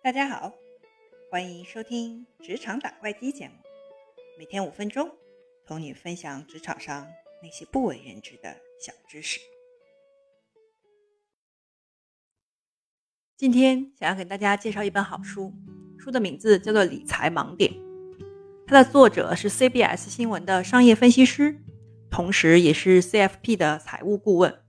大家好，欢迎收听《职场打怪机》节目，每天五分钟，同你分享职场上那些不为人知的小知识。今天想要给大家介绍一本好书，书的名字叫做《理财盲点》，它的作者是 CBS 新闻的商业分析师，同时也是 CFP 的财务顾问。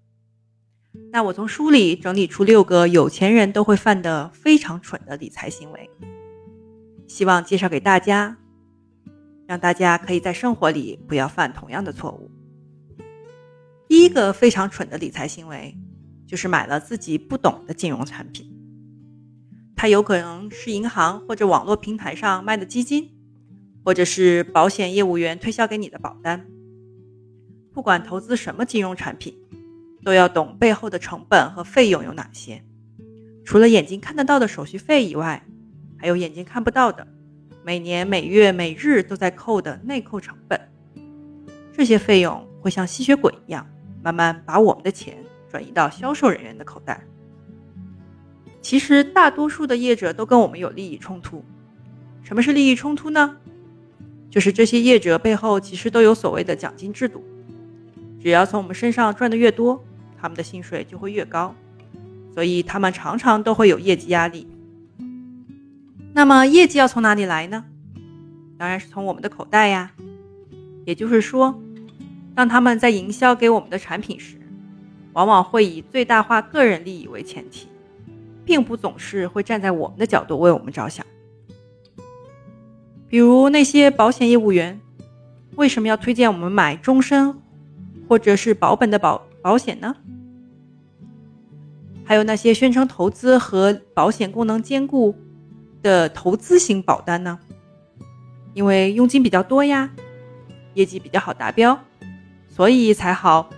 那我从书里整理出六个有钱人都会犯的非常蠢的理财行为，希望介绍给大家，让大家可以在生活里不要犯同样的错误。第一个非常蠢的理财行为，就是买了自己不懂的金融产品。它有可能是银行或者网络平台上卖的基金，或者是保险业务员推销给你的保单。不管投资什么金融产品。都要懂背后的成本和费用有哪些。除了眼睛看得到的手续费以外，还有眼睛看不到的，每年、每月、每日都在扣的内扣成本。这些费用会像吸血鬼一样，慢慢把我们的钱转移到销售人员的口袋。其实，大多数的业者都跟我们有利益冲突。什么是利益冲突呢？就是这些业者背后其实都有所谓的奖金制度，只要从我们身上赚的越多。他们的薪水就会越高，所以他们常常都会有业绩压力。那么业绩要从哪里来呢？当然是从我们的口袋呀。也就是说，当他们在营销给我们的产品时，往往会以最大化个人利益为前提，并不总是会站在我们的角度为我们着想。比如那些保险业务员，为什么要推荐我们买终身或者是保本的保？保险呢？还有那些宣称投资和保险功能兼顾的投资型保单呢？因为佣金比较多呀，业绩比较好达标，所以才好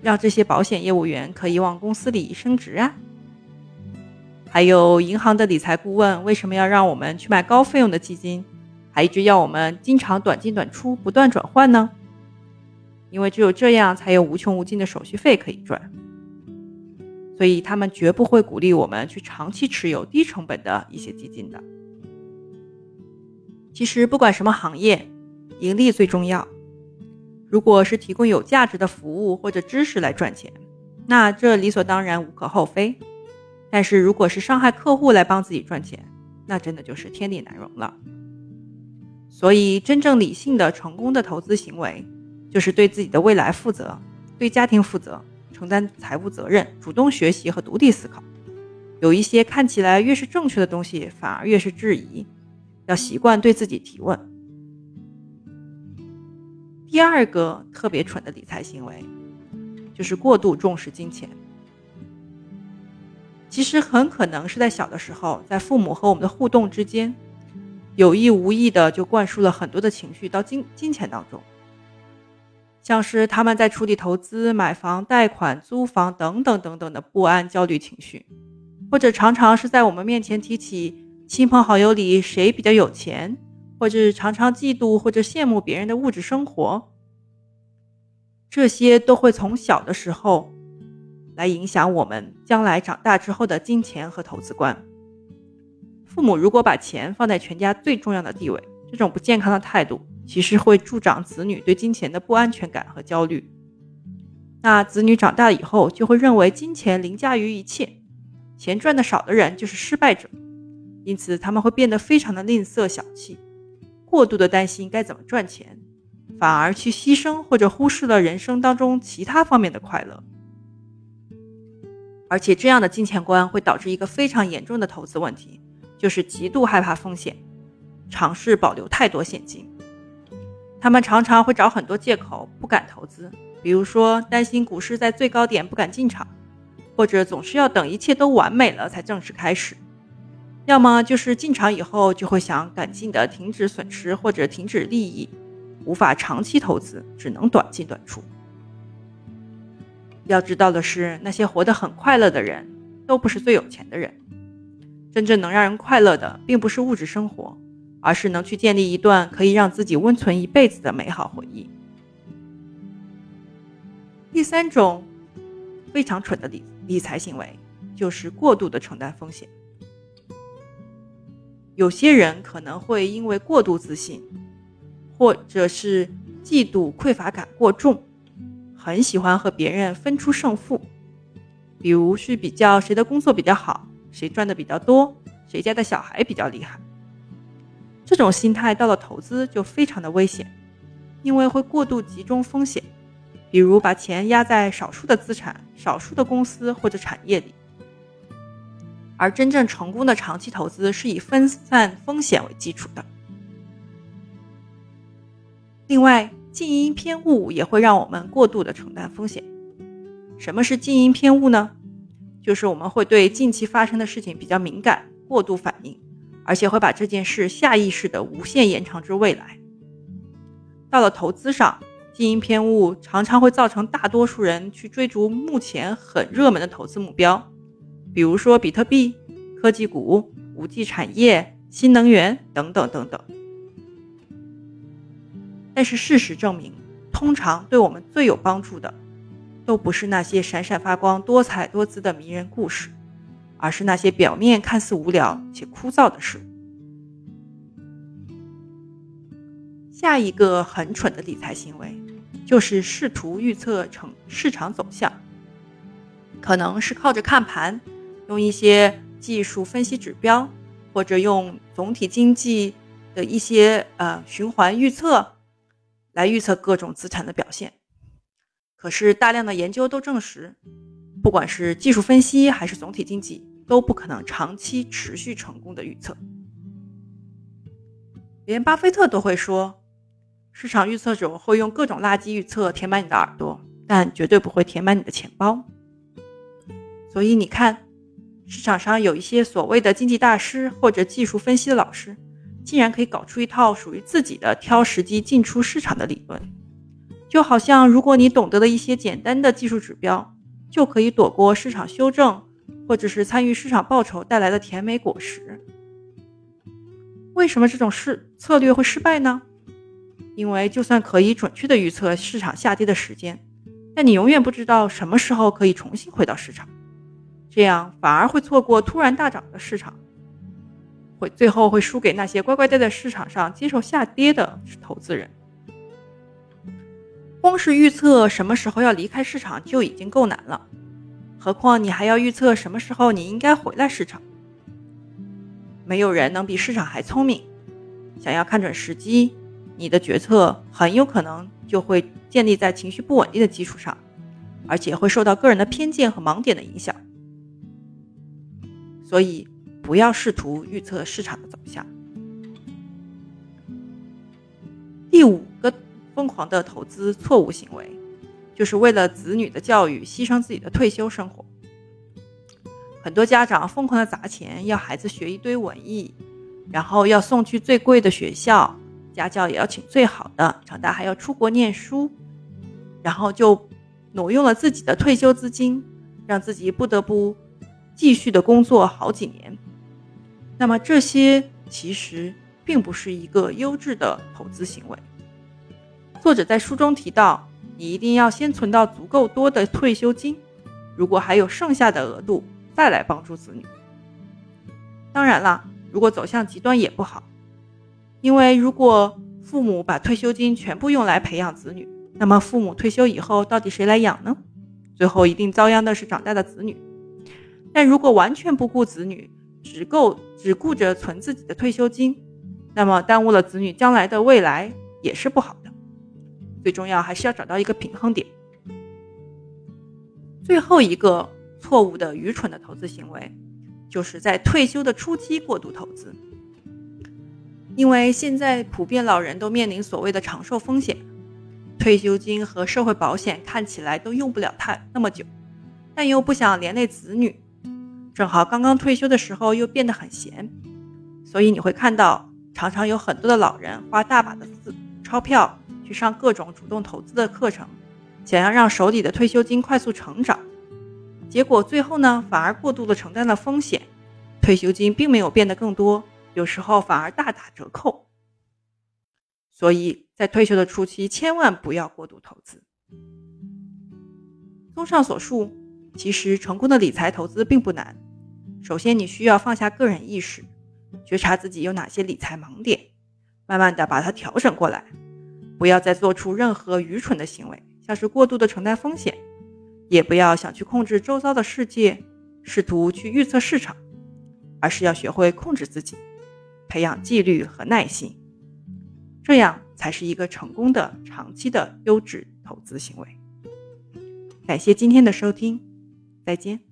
让这些保险业务员可以往公司里升职啊。还有银行的理财顾问为什么要让我们去买高费用的基金，还一直要我们经常短进短出，不断转换呢？因为只有这样，才有无穷无尽的手续费可以赚，所以他们绝不会鼓励我们去长期持有低成本的一些基金的。其实，不管什么行业，盈利最重要。如果是提供有价值的服务或者知识来赚钱，那这理所当然，无可厚非。但是，如果是伤害客户来帮自己赚钱，那真的就是天理难容了。所以，真正理性的、成功的投资行为。就是对自己的未来负责，对家庭负责，承担财务责任，主动学习和独立思考。有一些看起来越是正确的东西，反而越是质疑。要习惯对自己提问。第二个特别蠢的理财行为，就是过度重视金钱。其实很可能是在小的时候，在父母和我们的互动之间，有意无意的就灌输了很多的情绪到金金钱当中。像是他们在处理投资、买房、贷款、租房等等等等的不安、焦虑情绪，或者常常是在我们面前提起亲朋好友里谁比较有钱，或者常常嫉妒或者羡慕别人的物质生活，这些都会从小的时候来影响我们将来长大之后的金钱和投资观。父母如果把钱放在全家最重要的地位，这种不健康的态度。其实会助长子女对金钱的不安全感和焦虑。那子女长大以后就会认为金钱凌驾于一切，钱赚的少的人就是失败者，因此他们会变得非常的吝啬小气，过度的担心该怎么赚钱，反而去牺牲或者忽视了人生当中其他方面的快乐。而且这样的金钱观会导致一个非常严重的投资问题，就是极度害怕风险，尝试保留太多现金。他们常常会找很多借口不敢投资，比如说担心股市在最高点不敢进场，或者总是要等一切都完美了才正式开始；要么就是进场以后就会想赶紧的停止损失或者停止利益，无法长期投资，只能短进短出。要知道的是，那些活得很快乐的人都不是最有钱的人，真正能让人快乐的并不是物质生活。而是能去建立一段可以让自己温存一辈子的美好回忆。第三种非常蠢的理理财行为，就是过度的承担风险。有些人可能会因为过度自信，或者是嫉妒匮乏感过重，很喜欢和别人分出胜负，比如是比较谁的工作比较好，谁赚的比较多，谁家的小孩比较厉害。这种心态到了投资就非常的危险，因为会过度集中风险，比如把钱压在少数的资产、少数的公司或者产业里。而真正成功的长期投资是以分散风险为基础的。另外，静音偏误也会让我们过度的承担风险。什么是静音偏误呢？就是我们会对近期发生的事情比较敏感，过度反应，而且会把这件事下意识的无限延长至未来。到了投资上，静音偏误常常会造成大多数人去追逐目前很热门的投资目标。比如说比特币、科技股、五 G 产业、新能源等等等等。但是事实证明，通常对我们最有帮助的，都不是那些闪闪发光、多彩多姿的迷人故事，而是那些表面看似无聊且枯燥的事。下一个很蠢的理财行为，就是试图预测成市场走向，可能是靠着看盘。用一些技术分析指标，或者用总体经济的一些呃循环预测来预测各种资产的表现。可是大量的研究都证实，不管是技术分析还是总体经济，都不可能长期持续成功的预测。连巴菲特都会说，市场预测者会用各种垃圾预测填满你的耳朵，但绝对不会填满你的钱包。所以你看。市场上有一些所谓的经济大师或者技术分析的老师，竟然可以搞出一套属于自己的挑时机进出市场的理论，就好像如果你懂得了一些简单的技术指标，就可以躲过市场修正，或者是参与市场报酬带来的甜美果实。为什么这种事策略会失败呢？因为就算可以准确的预测市场下跌的时间，但你永远不知道什么时候可以重新回到市场。这样反而会错过突然大涨的市场，会最后会输给那些乖乖待在市场上接受下跌的投资人。光是预测什么时候要离开市场就已经够难了，何况你还要预测什么时候你应该回来市场。没有人能比市场还聪明。想要看准时机，你的决策很有可能就会建立在情绪不稳定的基础上，而且会受到个人的偏见和盲点的影响。所以，不要试图预测市场的走向。第五个疯狂的投资错误行为，就是为了子女的教育牺牲自己的退休生活。很多家长疯狂的砸钱，要孩子学一堆文艺，然后要送去最贵的学校，家教也要请最好的，长大还要出国念书，然后就挪用了自己的退休资金，让自己不得不。继续的工作好几年，那么这些其实并不是一个优质的投资行为。作者在书中提到，你一定要先存到足够多的退休金，如果还有剩下的额度，再来帮助子女。当然了，如果走向极端也不好，因为如果父母把退休金全部用来培养子女，那么父母退休以后到底谁来养呢？最后一定遭殃的是长大的子女。但如果完全不顾子女，只够只顾着存自己的退休金，那么耽误了子女将来的未来也是不好的。最重要还是要找到一个平衡点。最后一个错误的、愚蠢的投资行为，就是在退休的初期过度投资。因为现在普遍老人都面临所谓的长寿风险，退休金和社会保险看起来都用不了太那么久，但又不想连累子女。正好刚刚退休的时候又变得很闲，所以你会看到常常有很多的老人花大把的钞票去上各种主动投资的课程，想要让手里的退休金快速成长。结果最后呢，反而过度的承担了风险，退休金并没有变得更多，有时候反而大打折扣。所以在退休的初期，千万不要过度投资。综上所述，其实成功的理财投资并不难。首先，你需要放下个人意识，觉察自己有哪些理财盲点，慢慢的把它调整过来，不要再做出任何愚蠢的行为，像是过度的承担风险，也不要想去控制周遭的世界，试图去预测市场，而是要学会控制自己，培养纪律和耐心，这样才是一个成功的长期的优质投资行为。感谢今天的收听，再见。